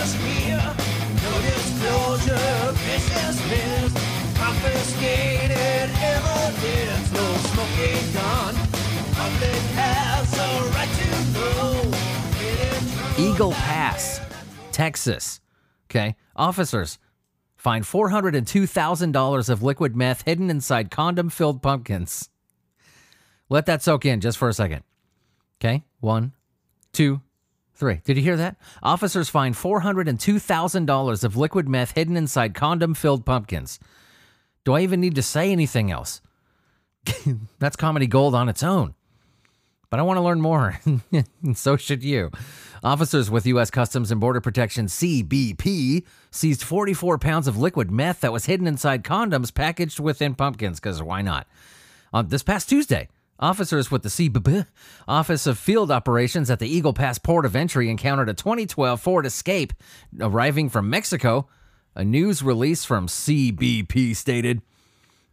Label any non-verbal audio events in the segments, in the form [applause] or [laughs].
business here. No disclosure, business. Confiscated evidence, no smoking gun. Public has a right to. Eagle Pass, Texas. Okay. Officers find $402,000 of liquid meth hidden inside condom filled pumpkins. Let that soak in just for a second. Okay. One, two, three. Did you hear that? Officers find $402,000 of liquid meth hidden inside condom filled pumpkins. Do I even need to say anything else? [laughs] That's comedy gold on its own but I want to learn more. [laughs] and so should you. Officers with U.S. Customs and Border Protection CBP seized 44 pounds of liquid meth that was hidden inside condoms packaged within pumpkins, because why not? On this past Tuesday, officers with the CBP Office of Field Operations at the Eagle Pass Port of Entry encountered a 2012 Ford Escape arriving from Mexico. A news release from CBP stated.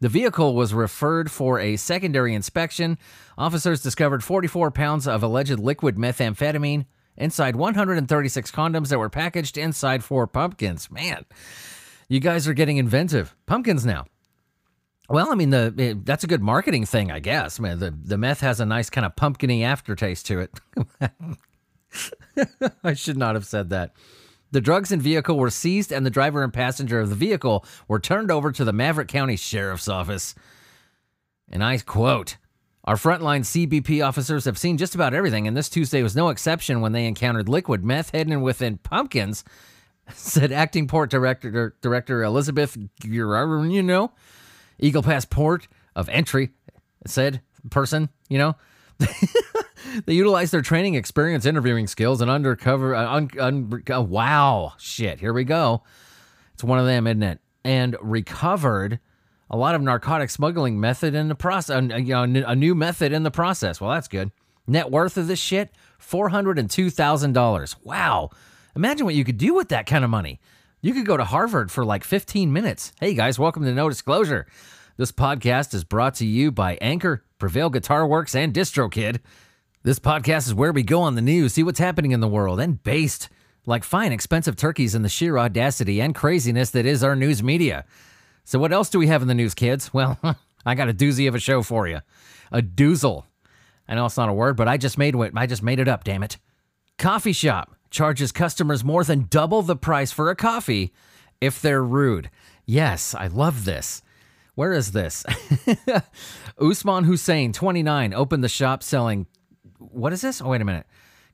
The vehicle was referred for a secondary inspection. Officers discovered 44 pounds of alleged liquid methamphetamine inside 136 condoms that were packaged inside four pumpkins. Man, you guys are getting inventive. Pumpkins now. Well, I mean, the it- that's a good marketing thing, I guess. Man, the the meth has a nice kind of pumpkiny aftertaste to it. [laughs] I should not have said that. The drugs and vehicle were seized, and the driver and passenger of the vehicle were turned over to the Maverick County Sheriff's Office. And I quote Our frontline CBP officers have seen just about everything, and this Tuesday was no exception when they encountered liquid meth hidden within pumpkins, [laughs] said Acting Port Director, Director Elizabeth Guerrero, you know. Eagle Pass Port of Entry said person, you know. [laughs] They utilize their training, experience, interviewing skills, and undercover. Uh, un, un, uh, wow, shit. Here we go. It's one of them, isn't it? And recovered a lot of narcotic smuggling method in the process. Uh, you know, a new method in the process. Well, that's good. Net worth of this shit: four hundred and two thousand dollars. Wow. Imagine what you could do with that kind of money. You could go to Harvard for like 15 minutes. Hey guys, welcome to No Disclosure. This podcast is brought to you by Anchor, Prevail Guitar Works, and DistroKid. This podcast is where we go on the news, see what's happening in the world, and based like fine, expensive turkeys in the sheer audacity and craziness that is our news media. So, what else do we have in the news, kids? Well, [laughs] I got a doozy of a show for you. A doozle. I know it's not a word, but I just made it. I just made it up. Damn it. Coffee shop charges customers more than double the price for a coffee if they're rude. Yes, I love this. Where is this? [laughs] Usman Hussein, 29, opened the shop selling. What is this? Oh, wait a minute.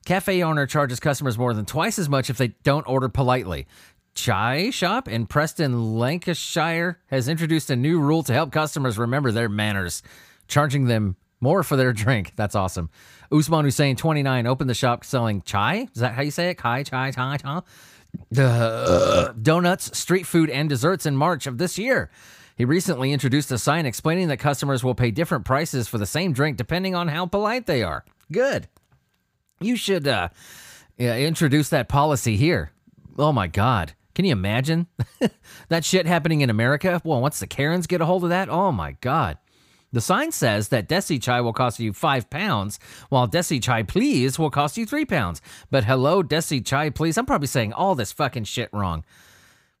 Cafe owner charges customers more than twice as much if they don't order politely. Chai Shop in Preston, Lancashire has introduced a new rule to help customers remember their manners, charging them more for their drink. That's awesome. Usman Hussein, 29, opened the shop selling chai. Is that how you say it? Kai, chai, chai, chai? Uh, donuts, street food, and desserts in March of this year. He recently introduced a sign explaining that customers will pay different prices for the same drink depending on how polite they are. Good. You should uh, introduce that policy here. Oh my God. Can you imagine [laughs] that shit happening in America? Well, once the Karens get a hold of that, oh my God. The sign says that Desi Chai will cost you five pounds, while Desi Chai Please will cost you three pounds. But hello, Desi Chai Please, I'm probably saying all this fucking shit wrong.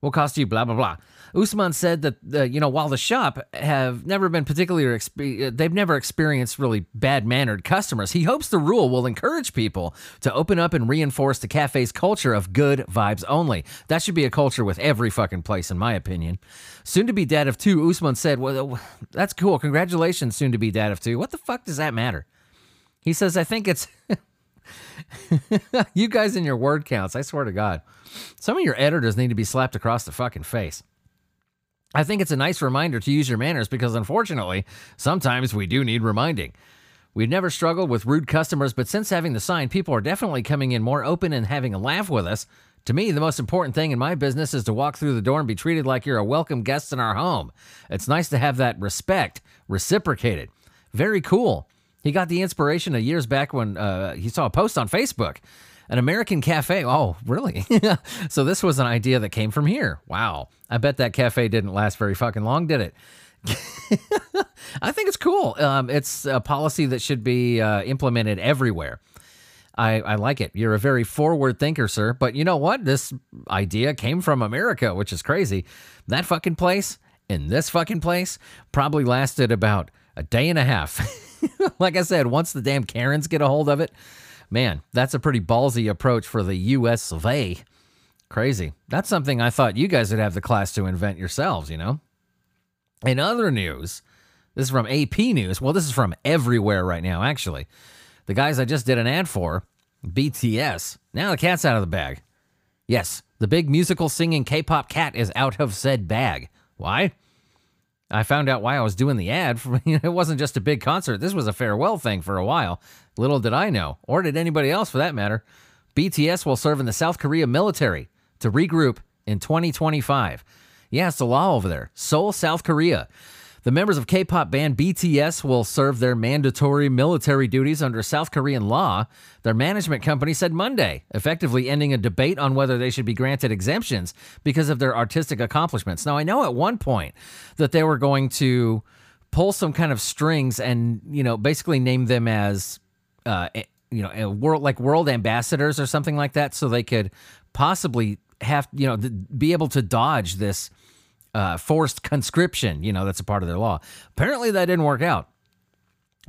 Will cost you blah blah blah. Usman said that uh, you know while the shop have never been particularly expe- uh, they've never experienced really bad mannered customers. He hopes the rule will encourage people to open up and reinforce the cafe's culture of good vibes only. That should be a culture with every fucking place, in my opinion. Soon to be dad of two, Usman said, "Well, that's cool. Congratulations, soon to be dad of two. What the fuck does that matter?" He says, "I think it's." [laughs] you guys and your word counts, I swear to God. Some of your editors need to be slapped across the fucking face. I think it's a nice reminder to use your manners because unfortunately, sometimes we do need reminding. We've never struggled with rude customers, but since having the sign, people are definitely coming in more open and having a laugh with us. To me, the most important thing in my business is to walk through the door and be treated like you're a welcome guest in our home. It's nice to have that respect reciprocated. Very cool. He got the inspiration a years back when uh, he saw a post on Facebook. An American cafe. Oh, really? [laughs] so this was an idea that came from here. Wow. I bet that cafe didn't last very fucking long, did it? [laughs] I think it's cool. Um, it's a policy that should be uh, implemented everywhere. I, I like it. You're a very forward thinker, sir. But you know what? This idea came from America, which is crazy. That fucking place in this fucking place probably lasted about a day and a half. [laughs] like I said, once the damn Karens get a hold of it, man, that's a pretty ballsy approach for the US of A. Crazy. That's something I thought you guys would have the class to invent yourselves, you know? In other news, this is from AP News. Well, this is from everywhere right now, actually. The guys I just did an ad for, BTS, now the cat's out of the bag. Yes, the big musical singing K pop cat is out of said bag. Why? I found out why I was doing the ad. [laughs] it wasn't just a big concert. This was a farewell thing for a while. Little did I know, or did anybody else for that matter. BTS will serve in the South Korea military to regroup in 2025. Yeah, it's the law over there. Seoul, South Korea. The members of K pop band BTS will serve their mandatory military duties under South Korean law, their management company said Monday, effectively ending a debate on whether they should be granted exemptions because of their artistic accomplishments. Now, I know at one point that they were going to pull some kind of strings and, you know, basically name them as, uh, you know, world like world ambassadors or something like that, so they could possibly have, you know, be able to dodge this uh, forced conscription. You know, that's a part of their law. Apparently, that didn't work out.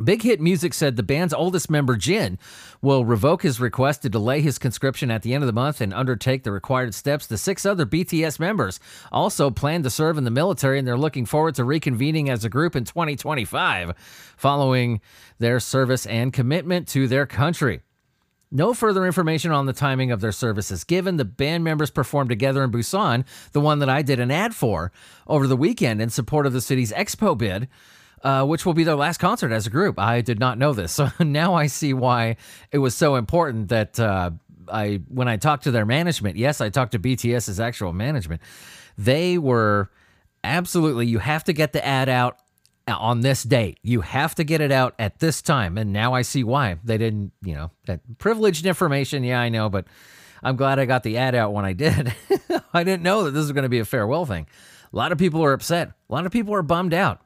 Big Hit Music said the band's oldest member, Jin, will revoke his request to delay his conscription at the end of the month and undertake the required steps. The six other BTS members also plan to serve in the military, and they're looking forward to reconvening as a group in 2025 following their service and commitment to their country. No further information on the timing of their services given. The band members performed together in Busan, the one that I did an ad for over the weekend in support of the city's expo bid, uh, which will be their last concert as a group. I did not know this. [laughs] So now I see why it was so important that uh, I, when I talked to their management, yes, I talked to BTS's actual management, they were absolutely, you have to get the ad out on this date. You have to get it out at this time. And now I see why they didn't, you know, that privileged information. Yeah, I know, but I'm glad I got the ad out when I did. [laughs] I didn't know that this was going to be a farewell thing. A lot of people are upset. A lot of people are bummed out.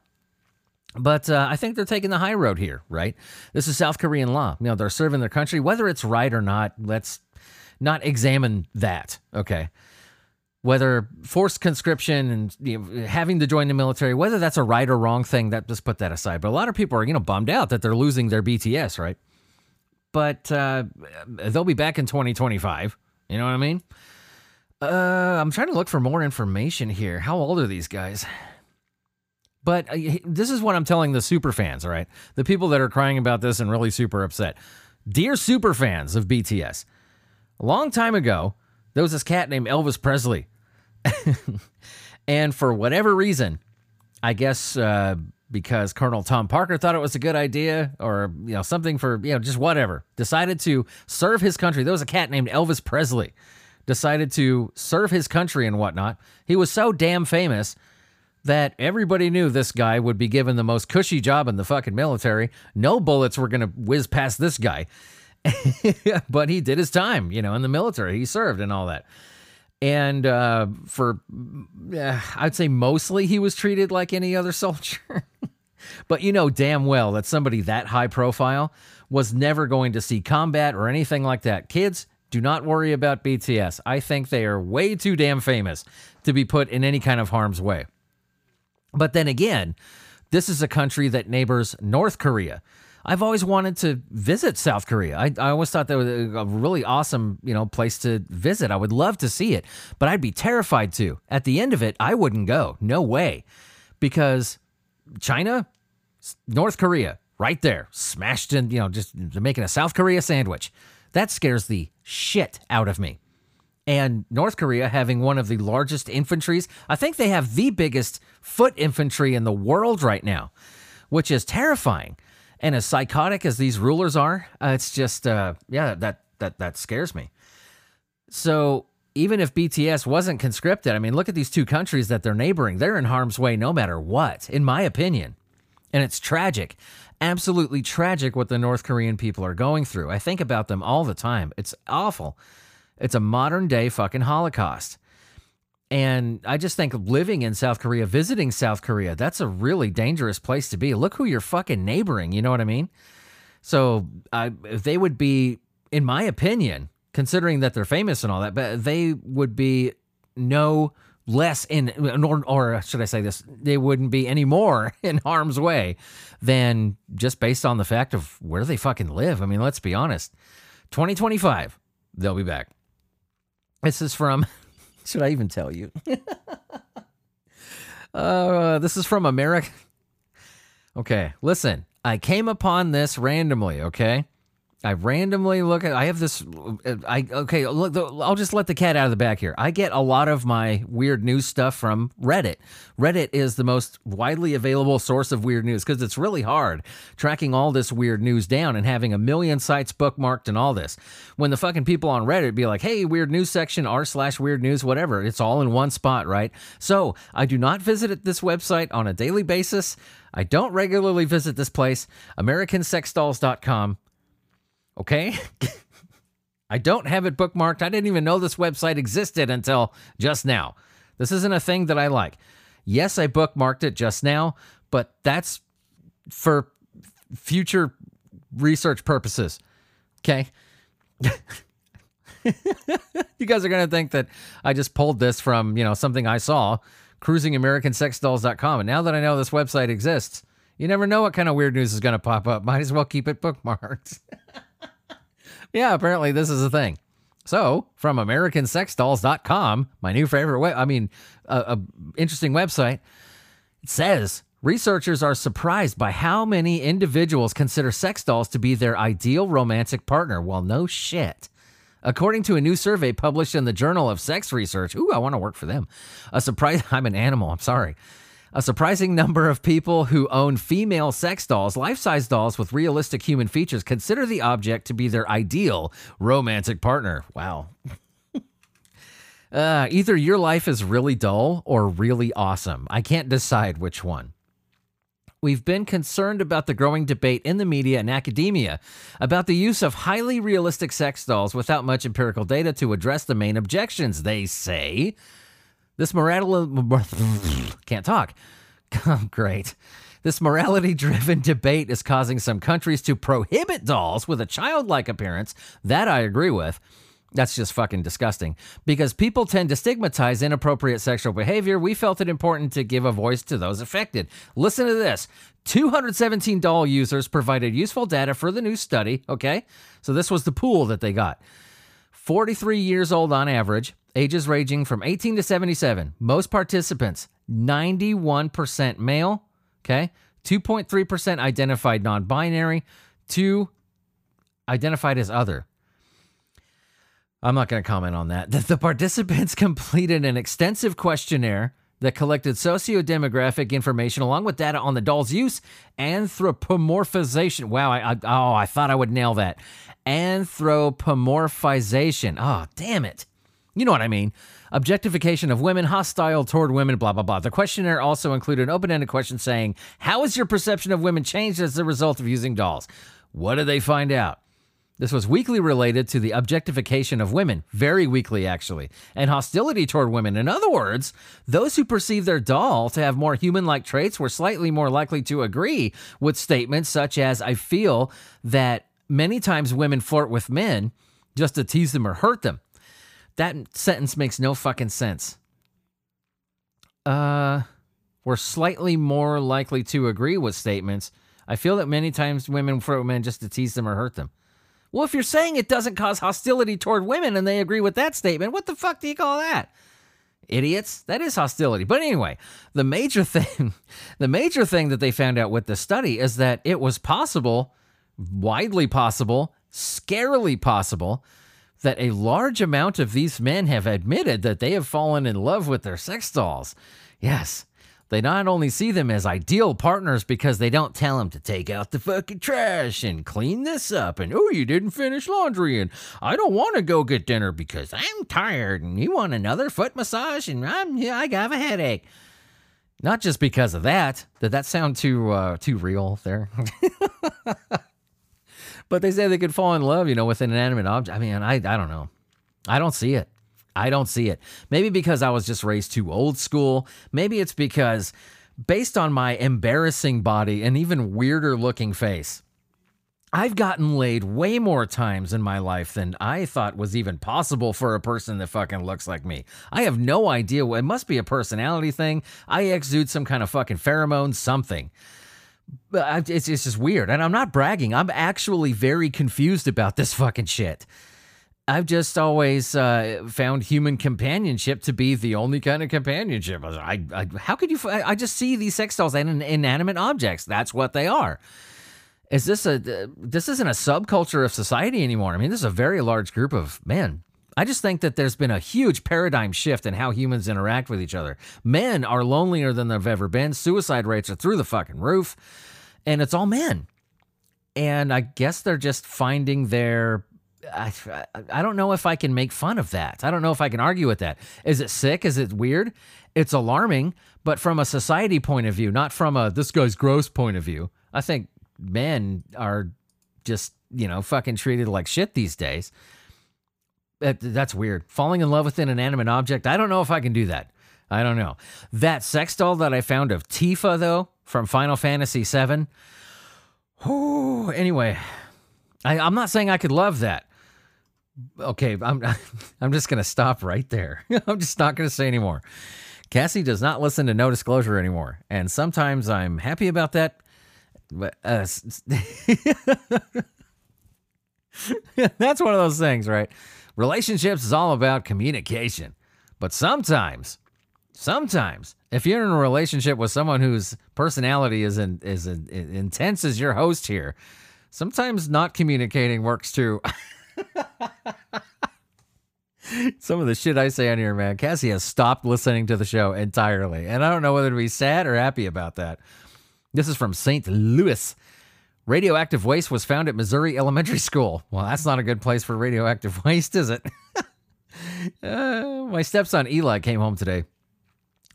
But uh, I think they're taking the high road here, right? This is South Korean law. You know, they're serving their country. Whether it's right or not, let's not examine that, okay? Whether forced conscription and you know, having to join the military, whether that's a right or wrong thing, that just put that aside. But a lot of people are, you know, bummed out that they're losing their BTS, right? But uh, they'll be back in 2025. You know what I mean? Uh, I'm trying to look for more information here. How old are these guys? But uh, this is what I'm telling the super fans, all right? The people that are crying about this and really super upset. Dear super fans of BTS, a long time ago, there was this cat named Elvis Presley [laughs] and for whatever reason, I guess uh, because Colonel Tom Parker thought it was a good idea, or you know something for you know just whatever, decided to serve his country. There was a cat named Elvis Presley, decided to serve his country and whatnot. He was so damn famous that everybody knew this guy would be given the most cushy job in the fucking military. No bullets were going to whiz past this guy. [laughs] but he did his time, you know, in the military. He served and all that and uh, for uh, I'd say mostly he was treated like any other [laughs] soldier. but you know damn well that somebody that high profile was never going to see combat or anything like that. Kids, do not worry about BTS. I think they are way too damn famous to be put in any kind of harm's way. But then again, this is a country that neighbors North Korea. I've always wanted to visit South Korea. I, I always thought that was a really awesome, you know, place to visit. I would love to see it, but I'd be terrified to. At the end of it, I wouldn't go. No way. Because China, North Korea, right there, smashed in, you know, just making a South Korea sandwich. That scares the shit out of me. And North Korea having one of the largest infantries, I think they have the biggest foot infantry in the world right now, which is terrifying. And as psychotic as these rulers are, uh, it's just uh, yeah, that that that scares me. So even if BTS wasn't conscripted, I mean, look at these two countries that they're neighboring. They're in harm's way no matter what, in my opinion. And it's tragic, absolutely tragic what the North Korean people are going through. I think about them all the time. It's awful. It's a modern day fucking Holocaust. And I just think living in South Korea, visiting South Korea, that's a really dangerous place to be. Look who you're fucking neighboring. You know what I mean? So if they would be in my opinion, considering that they're famous and all that, but they would be no less in, or, or should I say this, they wouldn't be any more [laughs] in harm's way than just based on the fact of where they fucking live. I mean, let's be honest. 2025, they'll be back. This is from, should I even tell you? [laughs] uh, this is from America. [laughs] Okay, listen, I came upon this randomly, okay? I randomly look at. I have this. I okay. Look, I'll just let the cat out of the bag here. I get a lot of my weird news stuff from Reddit. Reddit is the most widely available source of weird news because it's really hard tracking all this weird news down and having a million sites bookmarked and all this. When the fucking people on Reddit be like, "Hey, weird news section r slash weird news, whatever," it's all in one spot, right? So I do not visit this website on a daily basis. I don't regularly visit this place, AmericanSexDolls.com. Okay? [laughs] I don't have it bookmarked. I didn't even know this website existed until just now. This isn't a thing that I like. Yes, I bookmarked it just now, but that's for future research purposes. Okay? [laughs] you guys are going to think that I just pulled this from, you know, something I saw cruisingamericansexdolls.com. And now that I know this website exists, you never know what kind of weird news is going to pop up. Might as well keep it bookmarked. [laughs] yeah, apparently this is a thing. So, from AmericanSexDolls.com, my new favorite way, I mean, a interesting website, it says researchers are surprised by how many individuals consider sex dolls to be their ideal romantic partner. Well, no shit. According to a new survey published in the Journal of Sex Research, ooh, I want to work for them. A surprise, [laughs] I'm an animal, I'm sorry. A surprising number of people who own female sex dolls, life size dolls with realistic human features, consider the object to be their ideal romantic partner. Wow. [laughs] uh, either your life is really dull or really awesome. I can't decide which one. We've been concerned about the growing debate in the media and academia about the use of highly realistic sex dolls without much empirical data to address the main objections, they say. This morality [laughs] can't talk. [laughs] Great. This morality driven debate is causing some countries to prohibit dolls with a childlike appearance. That I agree with. That's just fucking disgusting. Because people tend to stigmatize inappropriate sexual behavior, we felt it important to give a voice to those affected. Listen to this 217 doll users provided useful data for the new study. Okay. So this was the pool that they got. 43 years old on average, ages ranging from 18 to 77. Most participants, 91% male, okay? 2.3% identified non binary, 2 identified as other. I'm not going to comment on that. [laughs] The participants completed an extensive questionnaire that collected socio-demographic information along with data on the doll's use, anthropomorphization. Wow, I, I, oh, I thought I would nail that. Anthropomorphization. Oh, damn it. You know what I mean. Objectification of women, hostile toward women, blah, blah, blah. The questionnaire also included an open ended question saying, How has your perception of women changed as a result of using dolls? What did they find out? This was weakly related to the objectification of women, very weakly actually, and hostility toward women. In other words, those who perceive their doll to have more human like traits were slightly more likely to agree with statements such as, I feel that many times women flirt with men just to tease them or hurt them. That sentence makes no fucking sense. Uh, we're slightly more likely to agree with statements. I feel that many times women flirt men just to tease them or hurt them. Well, if you're saying it doesn't cause hostility toward women and they agree with that statement, what the fuck do you call that? Idiots. That is hostility. But anyway, the major [laughs] thing, the major thing that they found out with the study is that it was possible, widely possible, scarily possible that a large amount of these men have admitted that they have fallen in love with their sex dolls. Yes, they not only see them as ideal partners because they don't tell them to take out the fucking trash and clean this up and oh you didn't finish laundry and I don't want to go get dinner because I'm tired and you want another foot massage and I'm yeah, I have a headache. Not just because of that. Did that sound too uh, too real there? [laughs] But they say they could fall in love, you know, with an inanimate object. I mean, I, I don't know. I don't see it. I don't see it. Maybe because I was just raised too old school. Maybe it's because, based on my embarrassing body and even weirder looking face, I've gotten laid way more times in my life than I thought was even possible for a person that fucking looks like me. I have no idea. It must be a personality thing. I exude some kind of fucking pheromone, something. It's, it's just weird. And I'm not bragging. I'm actually very confused about this fucking shit. I've just always uh, found human companionship to be the only kind of companionship. I, I how could you? I just see these sex dolls and inanimate objects. That's what they are. Is this a? This isn't a subculture of society anymore. I mean, this is a very large group of men. I just think that there's been a huge paradigm shift in how humans interact with each other. Men are lonelier than they've ever been. Suicide rates are through the fucking roof, and it's all men. And I guess they're just finding their I, I don't know if I can make fun of that. I don't know if I can argue with that. Is it sick? Is it weird? It's alarming, but from a society point of view, not from a this guy's gross point of view. I think men are just, you know, fucking treated like shit these days. That, that's weird. Falling in love with an inanimate object, I don't know if I can do that. I don't know. That sex doll that I found of Tifa, though, from Final Fantasy VII. Oh, anyway, I, I'm not saying I could love that okay, I'm [laughs] I'm just gonna stop right there. [laughs] I'm just not gonna say anymore. Cassie does not listen to no disclosure anymore, and sometimes I'm happy about that. But uh, [laughs] that's one of those things, right? Relationships is all about communication, but sometimes, sometimes if you're in a relationship with someone whose personality is in, is in, in, intense as your host here, sometimes not communicating works too. [laughs] Some of the shit I say on here, man. Cassie has stopped listening to the show entirely. And I don't know whether to be sad or happy about that. This is from St. Louis. Radioactive waste was found at Missouri Elementary School. Well, that's not a good place for radioactive [laughs] waste, is it? [laughs] uh, my stepson Eli came home today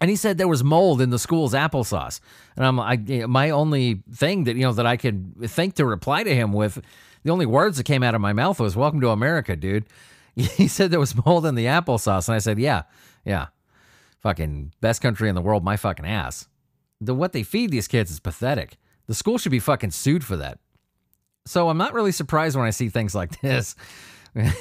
and he said there was mold in the school's applesauce. And I'm I, my only thing that you know that I could think to reply to him with the only words that came out of my mouth was "Welcome to America, dude." [laughs] He said there was mold in the applesauce, and I said, "Yeah, yeah, fucking best country in the world, my fucking ass." The what they feed these kids is pathetic. The school should be fucking sued for that. So I'm not really surprised when I see things like this. [laughs]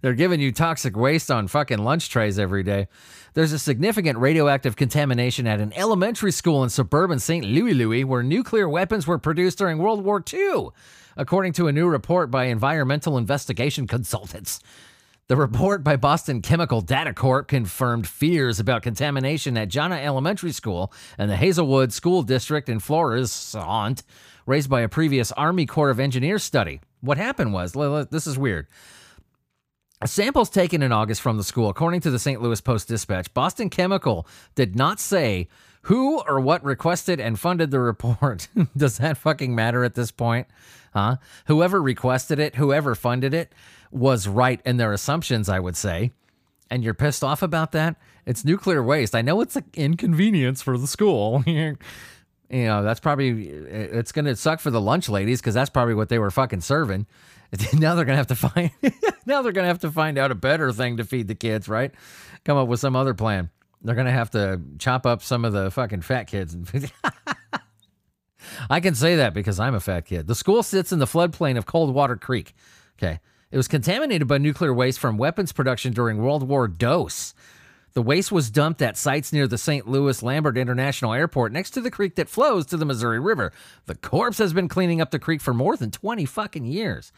They're giving you toxic waste on fucking lunch trays every day. There's a significant radioactive contamination at an elementary school in suburban St. Louis, Louis, where nuclear weapons were produced during World War II according to a new report by environmental investigation consultants. The report by Boston Chemical Data Corp confirmed fears about contamination at Jana Elementary School and the Hazelwood School District in Florissant, raised by a previous Army Corps of Engineers study. What happened was this is weird. Samples taken in August from the school, according to the St. Louis Post Dispatch, Boston Chemical did not say who or what requested and funded the report. [laughs] Does that fucking matter at this point? Huh? Whoever requested it, whoever funded it, was right in their assumptions, I would say. And you're pissed off about that? It's nuclear waste. I know it's an inconvenience for the school. [laughs] you know, that's probably, it's going to suck for the lunch ladies because that's probably what they were fucking serving. [laughs] now they're going to have to find, [laughs] now they're going to have to find out a better thing to feed the kids, right? Come up with some other plan. They're going to have to chop up some of the fucking fat kids. I can say that because I'm a fat kid. The school sits in the floodplain of Coldwater Creek. Okay. It was contaminated by nuclear waste from weapons production during World War Dose. The waste was dumped at sites near the St. Louis Lambert International Airport next to the creek that flows to the Missouri River. The corps has been cleaning up the creek for more than 20 fucking years.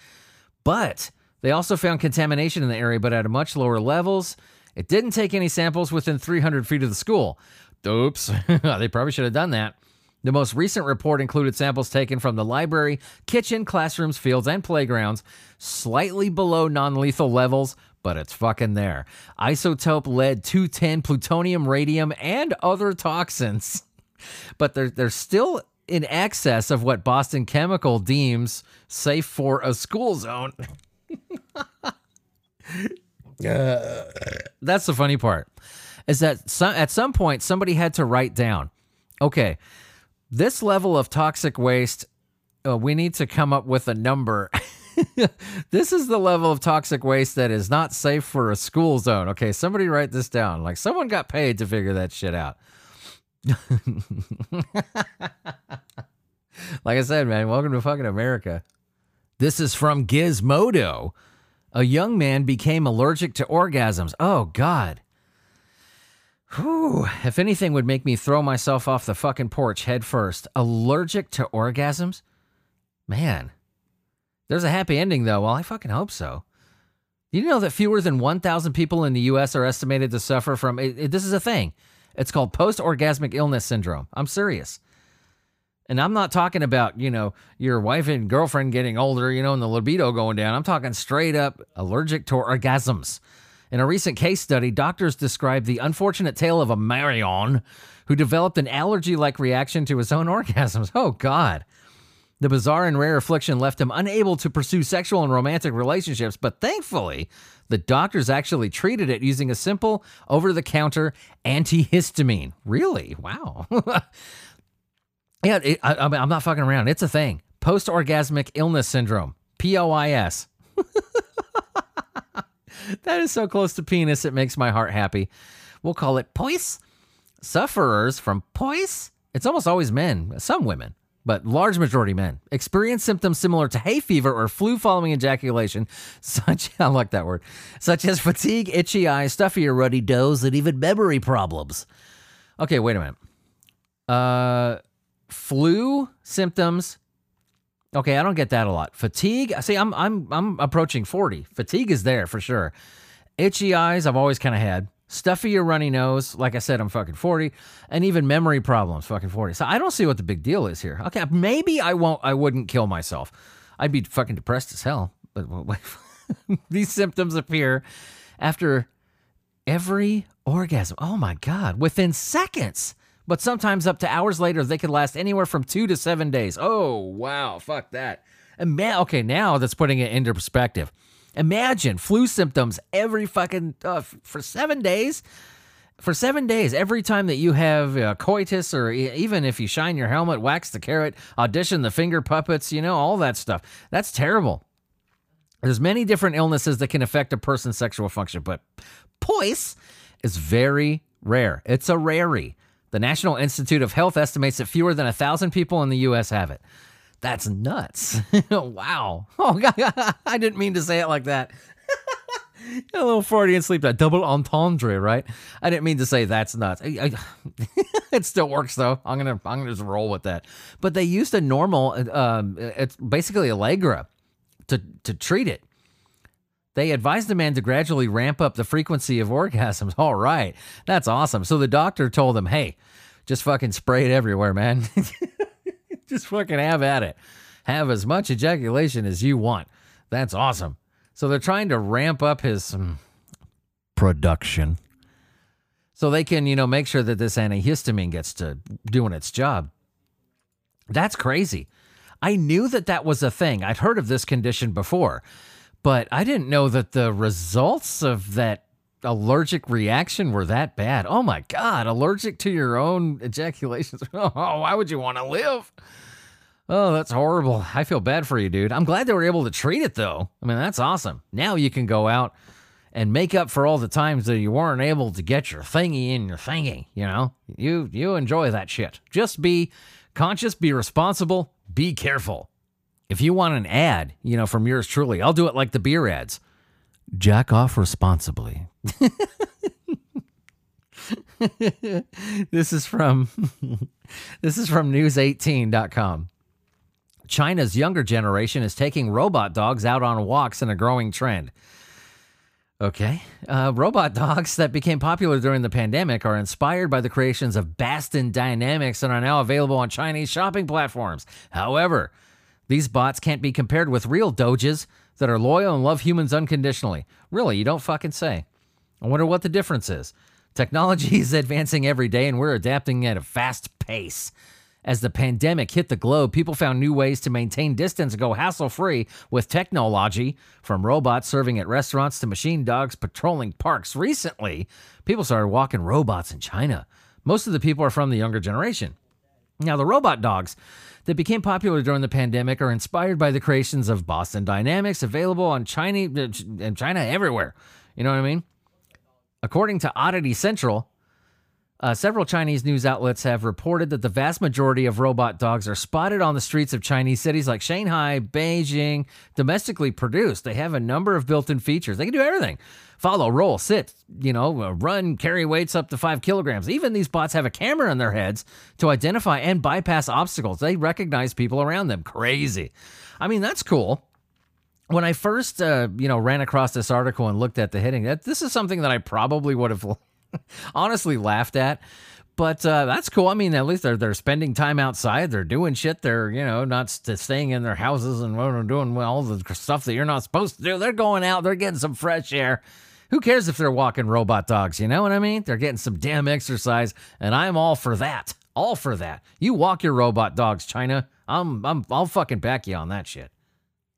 But they also found contamination in the area, but at much lower levels. It didn't take any samples within 300 feet of the school. Oops, [laughs] they probably should have done that. The most recent report included samples taken from the library, kitchen, classrooms, fields, and playgrounds, slightly below non lethal levels, but it's fucking there. Isotope lead 210, plutonium, radium, and other toxins. [laughs] But they're, they're still in excess of what Boston Chemical deems safe for a school zone. [laughs] uh, that's the funny part. Is that some, at some point somebody had to write down, okay, this level of toxic waste, uh, we need to come up with a number. [laughs] this is the level of toxic waste that is not safe for a school zone. Okay, somebody write this down. Like someone got paid to figure that shit out. [laughs] like I said, man, welcome to fucking America. This is from Gizmodo. A young man became allergic to orgasms. Oh, God. Whew. If anything would make me throw myself off the fucking porch head first. Allergic to orgasms? Man. There's a happy ending, though. Well, I fucking hope so. You know that fewer than 1,000 people in the U.S. are estimated to suffer from it, it- this is a thing. It's called post orgasmic illness syndrome. I'm serious. And I'm not talking about, you know, your wife and girlfriend getting older, you know, and the libido going down. I'm talking straight up allergic to orgasms. In a recent case study, doctors described the unfortunate tale of a Marion who developed an allergy like reaction to his own [laughs] orgasms. Oh, God. The bizarre and rare affliction left him unable to pursue sexual and romantic relationships, but thankfully, the doctors actually treated it using a simple over the counter antihistamine. Really? Wow. [laughs] yeah, it, I, I'm not fucking around. It's a thing. Post orgasmic illness syndrome. POIS. [laughs] that is so close to penis, it makes my heart happy. We'll call it poise. Sufferers from poise, it's almost always men, some women, but large majority men, experience symptoms similar to hay fever or flu following ejaculation, [laughs] such I like that word, such as fatigue, itchy eyes, stuffy or ruddy nose, and even memory problems. Okay, wait a minute. Uh, flu symptoms. Okay, I don't get that a lot. Fatigue. See, I'm I'm I'm approaching 40. Fatigue is there for sure. Itchy eyes, I've always kind of had. Stuffy or runny nose, like I said, I'm fucking 40, and even memory problems, fucking 40. So I don't see what the big deal is here. Okay, maybe I won't. I wouldn't kill myself. I'd be fucking depressed as hell. But [laughs] these symptoms appear after every orgasm. Oh my god, within seconds. But sometimes up to hours later, they could last anywhere from two to seven days. Oh wow, fuck that. Man, okay, now that's putting it into perspective. Imagine flu symptoms every fucking uh, for seven days. For seven days, every time that you have uh, coitus, or e- even if you shine your helmet, wax the carrot, audition the finger puppets, you know, all that stuff. That's terrible. There's many different illnesses that can affect a person's sexual function, but poise is very rare. It's a rarity. The National Institute of Health estimates that fewer than a thousand people in the U.S. have it. That's nuts. [laughs] wow. Oh, God. [laughs] I didn't mean to say it like that. [laughs] a little Freudian sleep, that double entendre, right? I didn't mean to say that's nuts. It still works though. I'm gonna I'm gonna just roll with that. But they used a normal, um, it's basically Allegra to to treat it. They advised the man to gradually ramp up the frequency of orgasms. [laughs] All right, that's awesome. So the doctor told him, "Hey, just fucking spray it everywhere, man. [laughs] just fucking have at it. Have as much ejaculation as you want. That's awesome." So they're trying to ramp up his um, production so they can, you know, make sure that this antihistamine gets to doing its job. That's crazy. I knew that that was a thing. I'd heard of this condition before, but I didn't know that the results of that allergic reaction were that bad. Oh my God, allergic to your own ejaculations. [laughs] Oh, why would you want to live? Oh, that's horrible. I feel bad for you, dude. I'm glad they were able to treat it, though. I mean, that's awesome. Now you can go out and make up for all the times that you weren't able to get your thingy in your thingy. You know, you you enjoy that shit. Just be conscious, be responsible, be careful. If you want an ad, you know, from yours truly, I'll do it like the beer ads. Jack off responsibly. [laughs] this is from [laughs] this is from news18.com. China's younger generation is taking robot dogs out on walks in a growing trend. Okay. Uh, robot [laughs] dogs that became popular during the pandemic are inspired by the creations of Boston Dynamics and are now available on Chinese shopping platforms. However, these bots can't be compared with real doges that are loyal and love humans unconditionally. Really, you don't fucking say. I wonder what the difference is. Technology [laughs] is advancing every day and we're adapting at a fast pace. As the pandemic hit the globe, people found new ways to maintain distance and go hassle free with technology, from robots serving at restaurants to machine dogs patrolling parks. Recently, people started walking robots in China. Most of the people are from the younger generation. Now, the robot dogs that became popular during the pandemic are inspired by the creations of Boston Dynamics, available on China uh, and China everywhere. You know what I mean? According to Oddity Central, Uh, several Chinese news outlets have reported that the vast majority of robot dogs are spotted on the streets of Chinese cities like Shanghai, Beijing, domestically produced. They have a number of built in features. They can do everything follow, roll, sit, you know, uh, run, carry weights up to five kilograms. Even these bots have a camera in their heads to identify and bypass obstacles. They recognize people around them. Crazy. I mean, that's cool when I first, uh, you know, ran across this article and looked at the heading, that this is something that I probably would have [laughs] [laughs] honestly laughed at. But uh, that's cool. I mean, at least they're they're spending time outside. They're doing shit. They're you know not st- staying in their houses and doing all the stuff that you're not supposed to do. They're going out. They're getting some fresh air. Who cares if they're walking robot dogs? You know what I mean? They're getting some damn exercise, and I'm all for that. All for that. You walk your robot dogs, China. I'm I'm I'll fucking back you on that shit.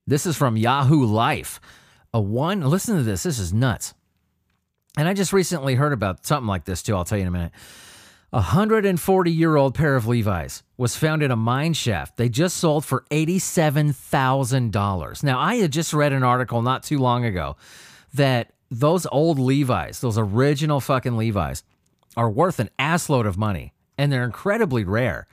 This is from Yahoo Life. A one. Listen to this. This is nuts. And I just recently heard about something like this too. I'll tell you in a minute. A 140 year old pair of Levi's was found in a mine shaft. They just sold for $87,000. Now, I had just read an article not too long ago that those old Levi's, those original fucking Levi's, are worth an assload of money and they're incredibly rare.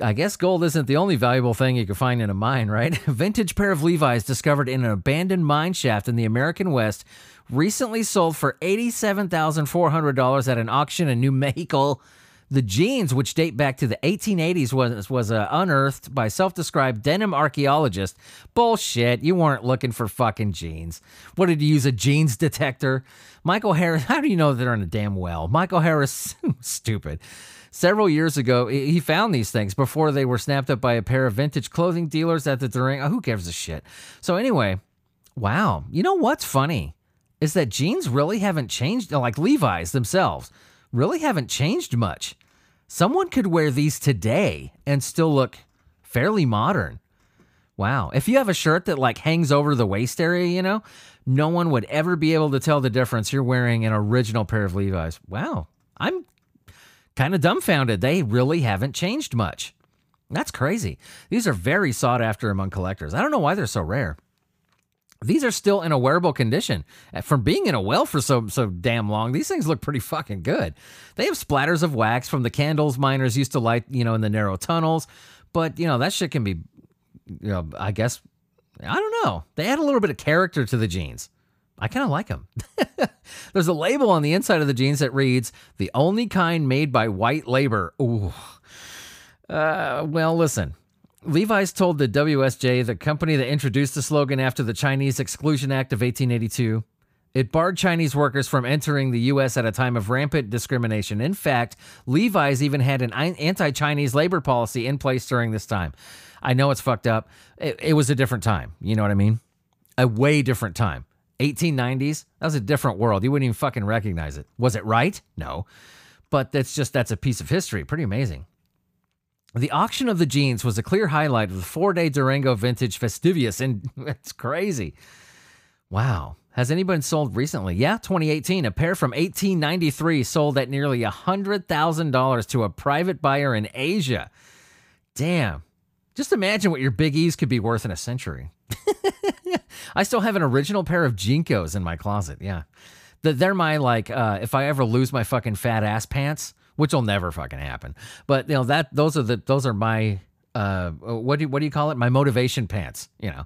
I guess gold isn't the only valuable thing you can find in a mine, right? [laughs] A vintage pair of Levi's discovered in an abandoned mine shaft in the American West recently sold for $87,400 at an auction in New Mexico. The jeans, which date back to the 1880s, was was uh, unearthed by self-described denim archaeologist. Bullshit! You weren't looking for fucking jeans. What did you use a jeans detector? Michael Harris. [laughs] How do you know they're in a damn well? Michael Harris, [laughs] stupid. Several years ago, he found these things before they were snapped up by a pair of vintage clothing dealers at the Durango. Oh, who gives a shit? So anyway, wow. You know what's funny is that jeans really haven't changed. Like Levi's themselves really haven't changed much. Someone could wear these today and still look fairly modern. Wow. If you have a shirt that like hangs over the waist area, you know, no one would ever be able to tell the difference you're wearing an original pair of Levi's. Wow. I'm kind of dumbfounded. They really haven't changed much. That's crazy. These are very sought after among collectors. I don't know why they're so rare. These are still in a wearable condition. Uh, from being in a well for so so damn long, these things look pretty fucking good. They have splatters of wax from the candles miners used to light, you know, in the narrow tunnels. But you know that shit can be, you know, I guess I don't know. They add a little bit of character to the jeans. I kind of like them. [laughs] There's a label on the inside of the jeans that reads, the only kind made by white labor. Ooh. Uh, well, listen. Levi's told the WSJ, the company that introduced the slogan after the Chinese Exclusion Act of 1882, it barred Chinese workers from entering the U.S. at a time of rampant discrimination. In fact, Levi's even had an anti Chinese labor policy in place during this time. I know it's fucked up. It, it was a different time. You know what I mean? A way different time. 1890s, that was a different world. You wouldn't even fucking recognize it. Was it right? No. But that's just, that's a piece of history. Pretty amazing. The auction of the jeans was a clear highlight of the four day Durango vintage Festivus, and [laughs] it's crazy. Wow. Has anybody sold recently? Yeah, 2018. A pair from 1893 sold at nearly $100,000 to a private buyer in Asia. Damn. Just imagine what your Big E's could be worth in a century. [laughs] I still have an original pair of JNCOs in my closet. Yeah. They're my, like, uh, if I ever lose my fucking fat ass pants, which will never fucking happen. But, you know, that, those are the, those are my, uh, what do what do you call it? My motivation pants, you know,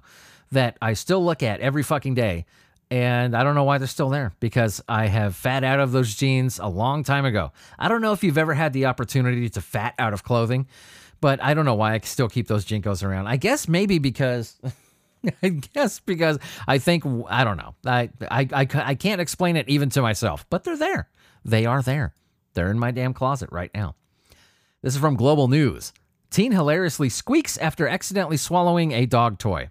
that I still look at every fucking day. And I don't know why they're still there because I have fat out of those jeans a long time ago. I don't know if you've ever had the opportunity to fat out of clothing, but I don't know why I still keep those JNCOs around. I guess maybe because. [laughs] [laughs] I guess because I think I don't know. I, I I I can't explain it even to myself, but they're there. They are there. They're in my damn closet right now. This is from Global News. Teen hilariously squeaks after accidentally swallowing a dog toy.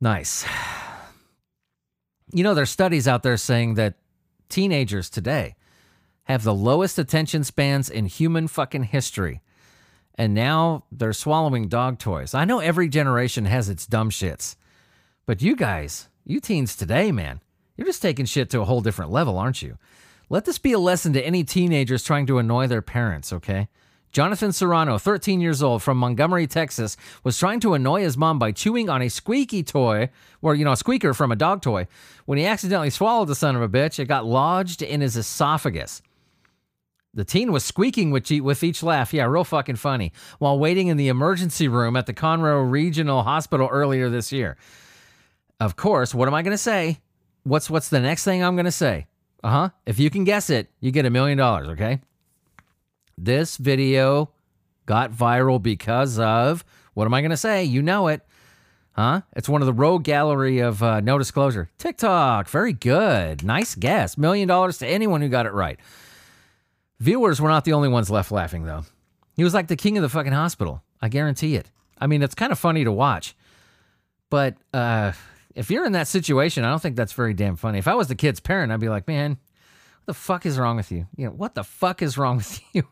Nice. [sighs] You know, there's studies out there saying that teenagers today have the lowest attention spans in human fucking history and now they're swallowing dog toys. I know every generation has its dumb shits, but you guys, you teens today, man, you're just taking shit to a whole different level, aren't you? Let this be a lesson to any teenagers trying to annoy their parents, okay? Jonathan Serrano, 13 years old from Montgomery, Texas, was trying to annoy his mom by chewing on a squeaky toy, or, you know, a squeaker from a dog toy. When he accidentally swallowed the son of a bitch, it got lodged in his esophagus. The teen was squeaking with, with each laugh. Yeah, real fucking funny. While waiting in the emergency room at the Conroe Regional Hospital earlier this year. Of course, what am I going to say? What's what's the next thing I'm going to say? Uh-huh. If you can guess it, you get a million dollars, okay? This video got viral because of what am I going to say? You know it. Huh? It's one of the rogue gallery of uh, no disclosure. TikTok. Very good. Nice guess. Million dollars to anyone who got it right. Viewers were not the only ones left laughing, though. He was like the king of the fucking hospital. I guarantee it. I mean, it's kind of funny to watch. But uh, if you're in that situation, I don't think that's very damn funny. If I was the kid's parent, I'd be like, man, what the fuck is wrong with you? You know, what the fuck is wrong with [laughs] you?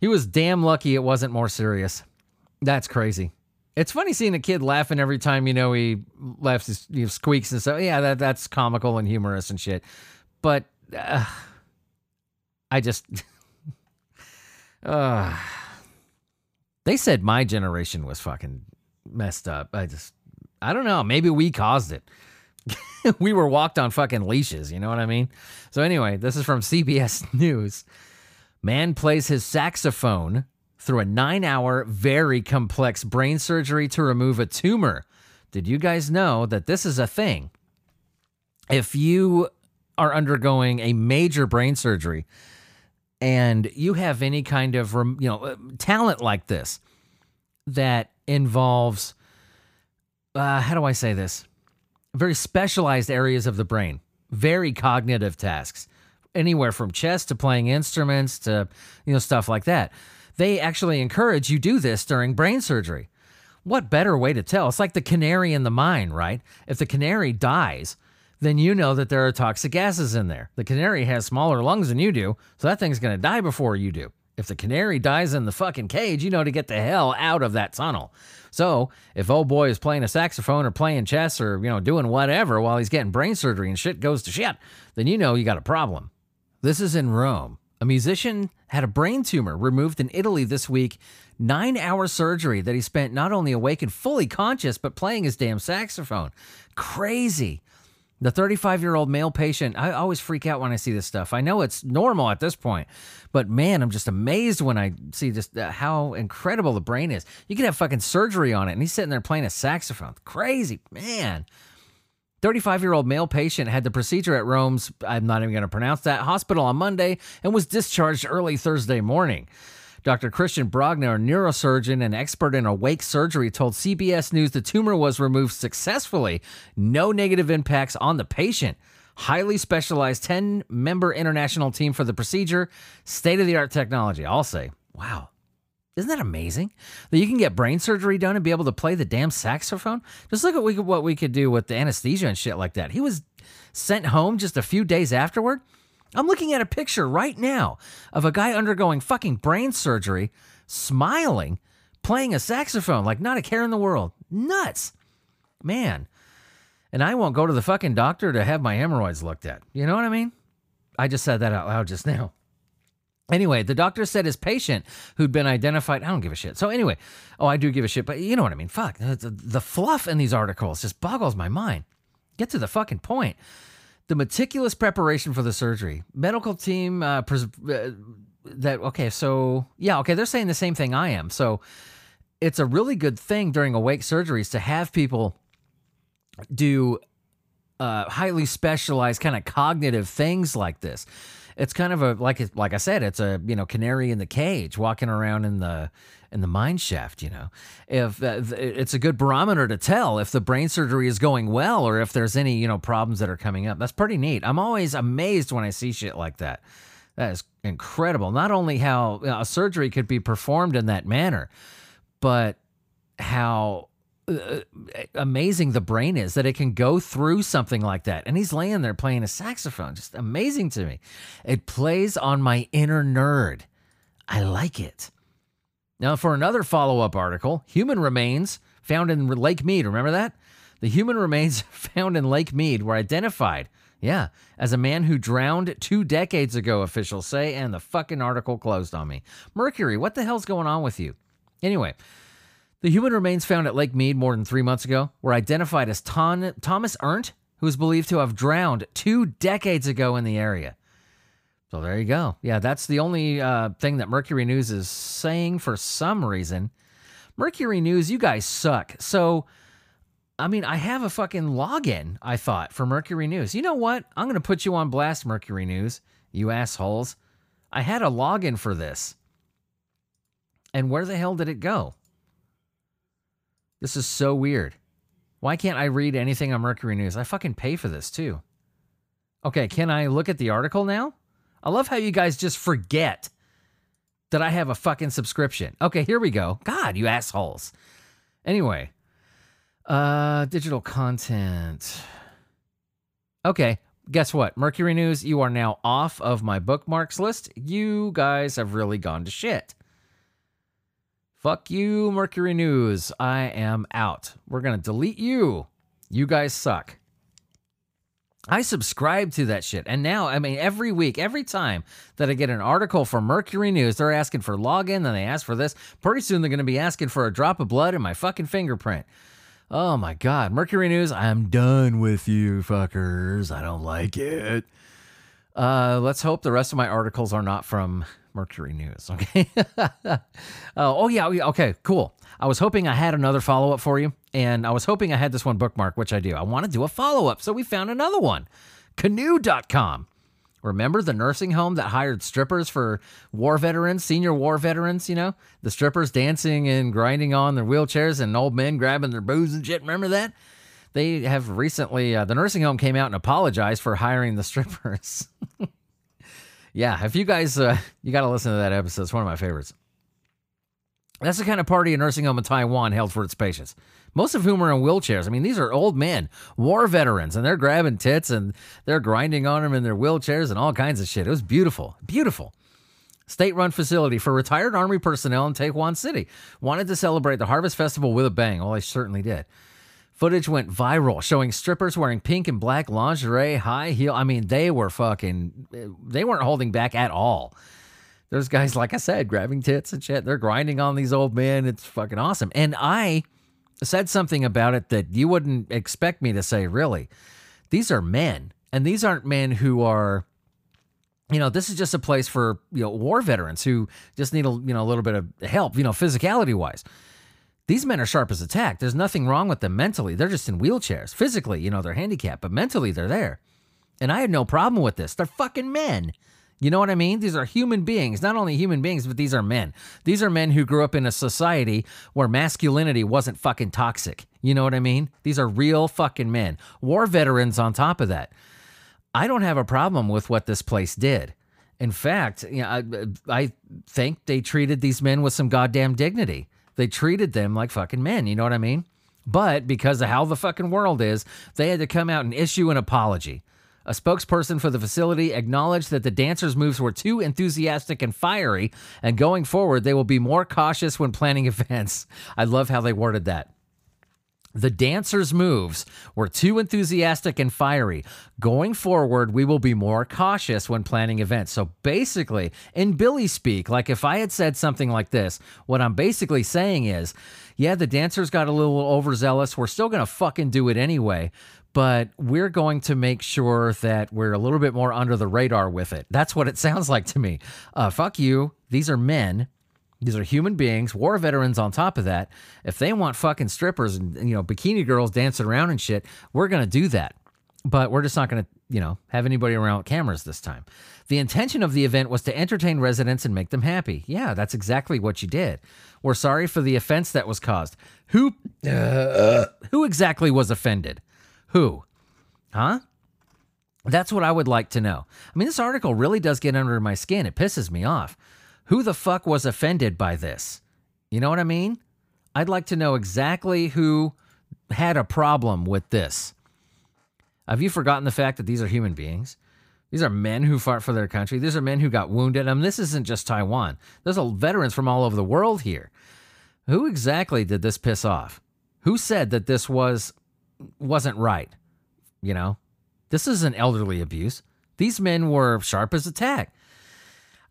he was damn lucky it wasn't more serious. That's crazy. It's funny seeing a kid laughing every time you know he laughs, you squeaks and stuff. Yeah, that that's comical and humorous and shit. But uh, I just, [laughs] uh, they said my generation was fucking messed up. I just, I don't know. Maybe we caused it. [laughs] we were walked on fucking leashes. You know what I mean? So anyway, this is from CBS [laughs] News. Man plays his saxophone through a nine hour, very complex brain surgery to remove a tumor. Did you guys know that this is a thing? If you are undergoing a major brain surgery and you have any kind of you know uh, talent like this that involves uh, how do I say this? Very specialized areas of the brain, very cognitive tasks, anywhere from chess to playing instruments to you know stuff like that they actually encourage you do this during brain surgery. What better way to tell? It's like the canary in the mine, right? If the canary dies, then you know that there are toxic gases in there. The canary has smaller lungs than you do, so that thing's going to die before you do. If the canary dies in the fucking cage, you know to get the hell out of that tunnel. So, if old boy is playing a saxophone or playing chess or, you know, doing whatever while he's getting brain surgery and shit goes to shit, then you know you got a problem. This is in Rome. A musician had a brain tumor removed in Italy this week. Nine hour surgery that he spent not only awake and fully conscious, but playing his damn saxophone. Crazy. The 35 year old male patient, I always freak out when I see this stuff. I know it's normal at this point, but man, I'm just amazed when I see just uh, how incredible the brain is. You can have fucking surgery on it, and he's sitting there playing a saxophone. Crazy, man. 35 year old male patient had the procedure at Rome's, I'm not even going to pronounce that, hospital on Monday and was discharged early Thursday morning. Dr. Christian Brogna, a neurosurgeon and expert in awake surgery, told CBS News the tumor was removed successfully. No negative impacts on the patient. Highly specialized 10 member international team for the procedure. State of the art technology. I'll say, wow, isn't that amazing? That you can get brain surgery done and be able to play the damn saxophone? Just look at what we could do with the anesthesia and shit like that. He was sent home just a few days afterward. I'm looking at a picture right now of a guy undergoing fucking brain surgery, smiling, playing a saxophone like not a care in the world. Nuts. Man. And I won't go to the fucking doctor to have my hemorrhoids looked at. You know what I mean? I just said that out loud just now. Anyway, the doctor said his patient who'd been identified, I don't give a shit. So, anyway, oh, I do give a shit, but you know what I mean. Fuck. The, the fluff in these articles just boggles my mind. Get to the fucking point. The meticulous preparation for the surgery. Medical team, uh, pres- uh, that, okay, so, yeah, okay, they're saying the same thing I am. So, it's a really good thing during awake surgeries to have people do uh, highly specialized kind of cognitive things like this it's kind of a like like I said, it's a you know canary in the cage walking around in the in the mine shaft. You know, if uh, it's a good barometer to tell if the brain surgery is going well or if there's any you know problems that are coming up. That's pretty neat. I'm always amazed when I see shit like that. That is incredible. Not only how know, a surgery could be performed in that manner, but how uh, amazing the brain is that it can go through something like that. And he's laying there playing a saxophone. Just amazing to me. It plays on my inner nerd. I like it. Now, for another follow up article, human remains found in Lake Mead. Remember that? The human remains [laughs] found in Lake Mead were identified, yeah, as a man who drowned two decades ago, officials say, and the fucking article closed on me. Mercury, what the hell's going on with you? Anyway, the human remains found at Lake Mead more than three months ago were identified as Ton- Thomas Erndt, who is believed to have drowned two decades ago in the area. So there you go. Yeah, that's the only uh, thing that Mercury News is saying for some reason. Mercury News, you guys suck. So, I mean, I have a fucking login, I thought, for Mercury News. You know what? I'm going to put you on blast, Mercury News, you assholes. I had a login for this. And where the hell did it go? This is so weird. Why can't I read anything on Mercury News? I fucking pay for this too. Okay, can I look at the article now? I love how you guys just forget that I have a fucking subscription. Okay, here we go. God, you assholes. Anyway, uh digital content. Okay, guess what? Mercury News, you are now off of my bookmarks list. You guys have really gone to shit. Fuck you, Mercury News. I am out. We're going to delete you. You guys suck. I subscribe to that shit. And now, I mean, every week, every time that I get an article from Mercury News, they're asking for login, then they ask for this. Pretty soon they're going to be asking for a drop of blood and my fucking fingerprint. Oh my God. Mercury News, I'm done with you fuckers. I don't like it. Uh, let's hope the rest of my articles are not from Mercury News. Okay. [laughs] uh, oh, yeah. Okay, cool. I was hoping I had another follow up for you, and I was hoping I had this one bookmarked, which I do. I want to do a follow up, so we found another one canoe.com. Remember the nursing home that hired strippers for war veterans, senior war veterans, you know? The strippers dancing and grinding on their wheelchairs and old men grabbing their booze and shit. Remember that? They have recently, uh, the nursing home came out and apologized for hiring the strippers. [laughs] yeah, if you guys, uh, [laughs] you got to listen to that episode. It's one of my favorites. That's the kind of party a nursing home in Taiwan held for its patients, most of whom are in wheelchairs. I mean, these are old men, war veterans, and they're grabbing tits and they're grinding on them in their wheelchairs and all kinds of shit. It was beautiful, beautiful. State run facility for retired Army personnel in Taiwan City. Wanted to celebrate the Harvest Festival with a bang. Well, they certainly did. Footage went viral showing strippers wearing pink and black lingerie, high heel. I mean, they were fucking, they weren't holding back at all. There's guys, like I said, grabbing tits and shit. They're grinding on these old men. It's fucking awesome. And I said something about it that you wouldn't expect me to say, really. These are men. And these aren't men who are, you know, this is just a place for, you know, war veterans who just need a, you know, a little bit of help, you know, physicality wise. These men are sharp as a tack. There's nothing wrong with them mentally. They're just in wheelchairs. Physically, you know, they're handicapped, but mentally they're there. And I had no problem with this. They're fucking men. You know what I mean? These are human beings, not only human beings, but these are men. These are men who grew up in a society where masculinity wasn't fucking toxic. You know what I mean? These are real fucking men. War veterans on top of that. I don't have a problem with what this place did. In fact, you know, I, I think they treated these men with some goddamn dignity. They treated them like fucking men. You know what I mean? But because of how the fucking world is, they had to come out and issue an apology. A spokesperson for the facility acknowledged that the dancers' moves were too enthusiastic and fiery, and going forward, they will be more cautious when planning [laughs] events. I love how they worded that. The dancers' moves were too enthusiastic and fiery. Going forward, we will be more cautious when planning events. So basically, in Billy speak, like if I had said something like this, what I'm basically saying is, yeah, the dancers got a little overzealous. We're still going to fucking do it anyway but we're going to make sure that we're a little bit more under the radar with it. That's what it [laughs] sounds like to me. Uh, fuck you. These are men. These are human beings, war veterans on top of that. If they want fucking strippers and, you know, bikini girls dancing around and shit, we're going to do that. But we're just not going to, you know, have anybody around with cameras this time. The intention of the event was to entertain residents and make them happy. Yeah, that's exactly what you did. We're sorry for the offense that was caused. Who uh, [laughs] who exactly was offended? Who? Huh? That's what I would like to know. I mean, this article really does get under my skin. It pisses me off. Who the fuck was offended by this? You know what I mean? I'd like to know exactly who had a problem with this. Have you forgotten the fact that these are human beings? These are men who fought for their country. These are men who got wounded. I mean, this isn't just Taiwan. There's veterans from all over the world here. Who exactly did this piss off? Who said that this was wasn't right. You know, this is an elderly abuse. These men were sharp as a tack.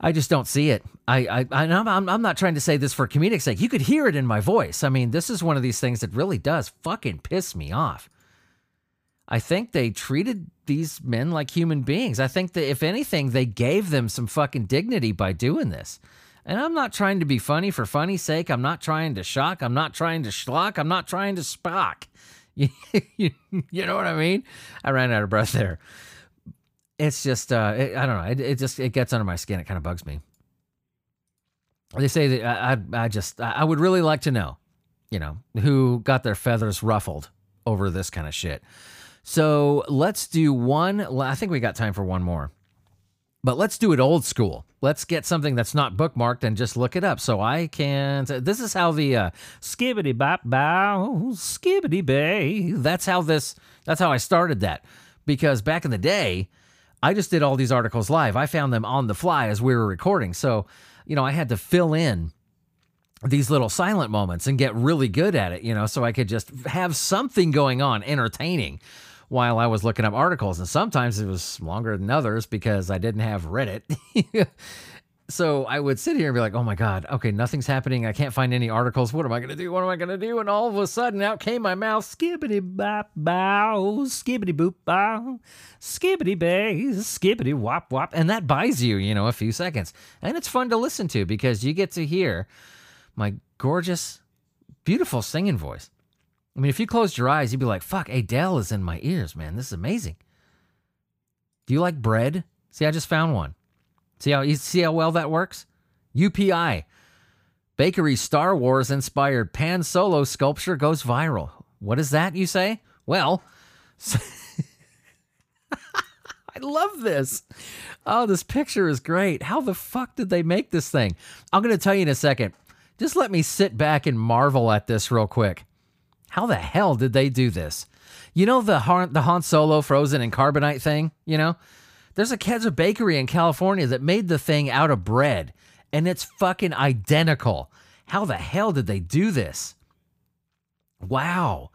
I just don't see it. I, I, I'm, I'm, I'm not trying to say this for comedic sake. You could hear it in my voice. I mean, this is one of these things that really does fucking piss me off. I think they treated these men like human beings. I think that if anything, they gave them some fucking dignity by doing this. And I'm not trying to be funny for funny's sake. I'm not trying to shock. I'm not trying to schlock. I'm not trying to spock. [laughs] you, know what I mean? I ran out of breath there. It's just, uh, it, I don't know. It, it, just, it gets under my skin. It kind of bugs me. They say that I, I, just, I would really like to know, you know, who got their feathers ruffled over this kind of shit. So let's do one. I think we got time for one more. But let's do it old school. Let's get something that's not bookmarked and just look it up. So I can. This is how the uh, skibbity bop bow skibbity bay. That's how this. That's how I started that. Because back in the day, I just did all these articles live. I found them on the fly as we were recording. So you know, I had to fill in these little silent moments and get really good at it. You know, so I could just have something going on, entertaining while I was looking up articles. And sometimes it was longer than others because I didn't have Reddit. [laughs] so I would sit here and be like, oh my God, okay, nothing's happening. I can't find any articles. What am I going to do? What am I going to do? And all of a sudden out came my mouth, skibbity bop bow, skibbity boop bow, skibbity bay, skibbity wop wop. And that buys you, you know, a few seconds. And it's fun to listen to because you get to hear my gorgeous, beautiful singing voice. I mean, if you closed your eyes, you'd be like, fuck, Adele is in my ears, man. This is amazing. Do you like bread? See, I just found one. See how see how well that works? UPI. Bakery Star Wars inspired Pan Solo sculpture goes viral. What is that, you say? Well, [laughs] I love this. Oh, this picture is great. How the fuck did they make this thing? I'm going to tell you in a second. Just let me sit back and marvel at this real quick. How the hell did they do this? You know the Han, the Han Solo frozen in carbonite thing, you know? There's a Kedza bakery in California that made the thing out of bread and it's fucking identical. How the hell did they do this? Wow.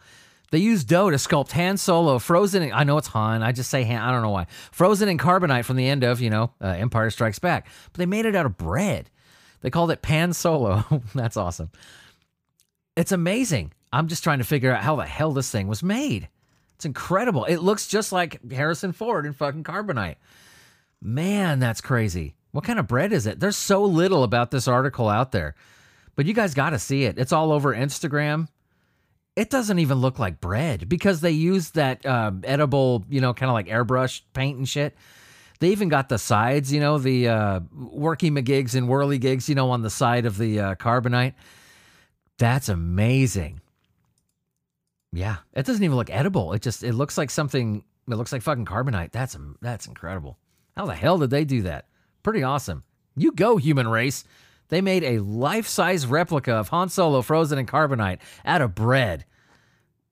They used dough to sculpt Han Solo, frozen. In, I know it's Han. I just say Han. I don't know why. Frozen in carbonite from the end of, you know, uh, Empire Strikes Back. But they made it out of bread. They called it Pan Solo. [laughs] That's awesome. It's amazing. I'm just trying to figure out how the hell this thing was made. It's incredible. It looks just like Harrison Ford in fucking Carbonite. Man, that's crazy. What kind of bread is it? There's so little about this article out there, but you guys got to see it. It's all over Instagram. It doesn't even look like bread because they use that uh, edible, you know, kind of like airbrush paint and shit. They even got the sides, you know, the uh, worky McGigs and whirly gigs, you know, on the side of the uh, carbonite. That's amazing. Yeah, it doesn't even look edible. It just it looks like something. It looks like fucking carbonite. That's um, that's incredible. How the hell did they do that? Pretty awesome. You go, human race. They made a life-size replica of Han Solo frozen in carbonite out of bread.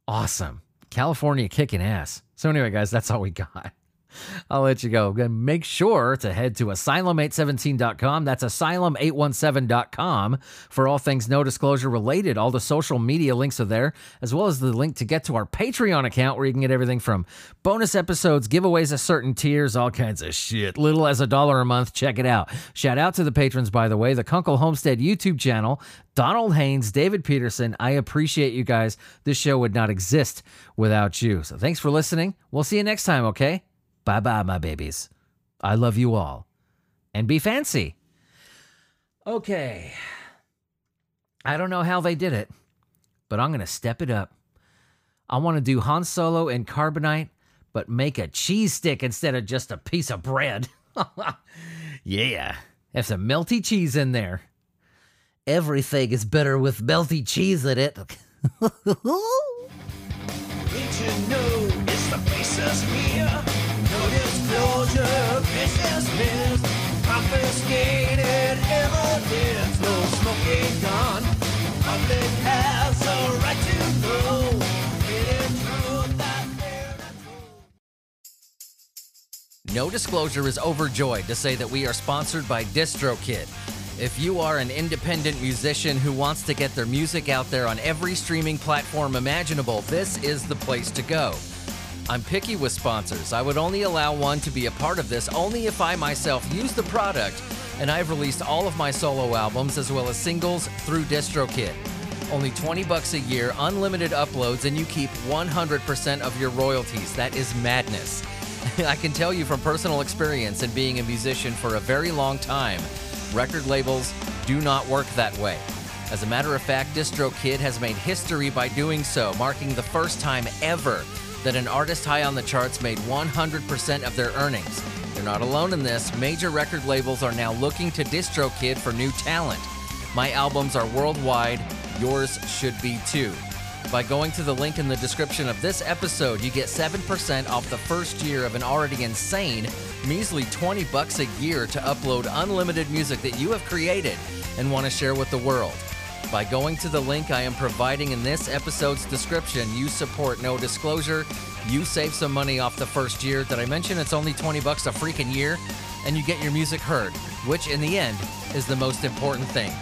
Awesome. California kicking ass. So anyway, guys, that's all we got. [laughs] [laughs] I'll let you go. Make sure to head to asylum817.com. That's asylum817.com for all things no disclosure related. All the social media links are there, as well as the link to get to our Patreon account where you can get everything from bonus episodes, giveaways at certain tiers, all kinds of shit. Little as a dollar a month. Check it out. Shout out to the patrons, by the way, the Kunkel Homestead YouTube channel, Donald Haynes, David Peterson. I appreciate you guys. This show would not exist without you. So thanks for listening. We'll see you next time, okay? Bye bye, my babies. I love you all. And be fancy. Okay. I don't know how they did it, but I'm going to step it up. I want to do Han Solo and carbonite, but make a cheese stick instead of just a piece of bread. [laughs] yeah, have some melty cheese in there. Everything is better with melty cheese in it. [laughs] Did you know it's the no. No Disclosure is overjoyed to say that we are sponsored by DistroKid. If you are an independent musician who wants to get their music out there on every streaming platform imaginable, this is the place to go. I'm picky with sponsors. I would only allow one to be a part of this only if I myself use the product, and I've released all of my solo albums as well as singles through DistroKid. Only 20 bucks a year, unlimited uploads, and you keep 100% of your royalties. That is madness. [laughs] I can tell you from personal experience and being a musician for a very long time, record labels do not work that way. As a matter of fact, DistroKid has made history by doing so, marking the first time ever that an artist high on the charts made 100% of their earnings. They're not alone in this. Major record labels are now looking to DistroKid for new talent. My albums are worldwide. Yours should be too. By going to the link in the description of this episode, you get 7% off the first year of an already insane, measly 20 bucks a year to upload unlimited music that you have created and want to share with the world. By going to the link I am providing in this episode's description, you support no disclosure, you save some money off the first year. Did I mention it's only 20 bucks a freaking year? And you get your music heard, which in the end is the most important thing.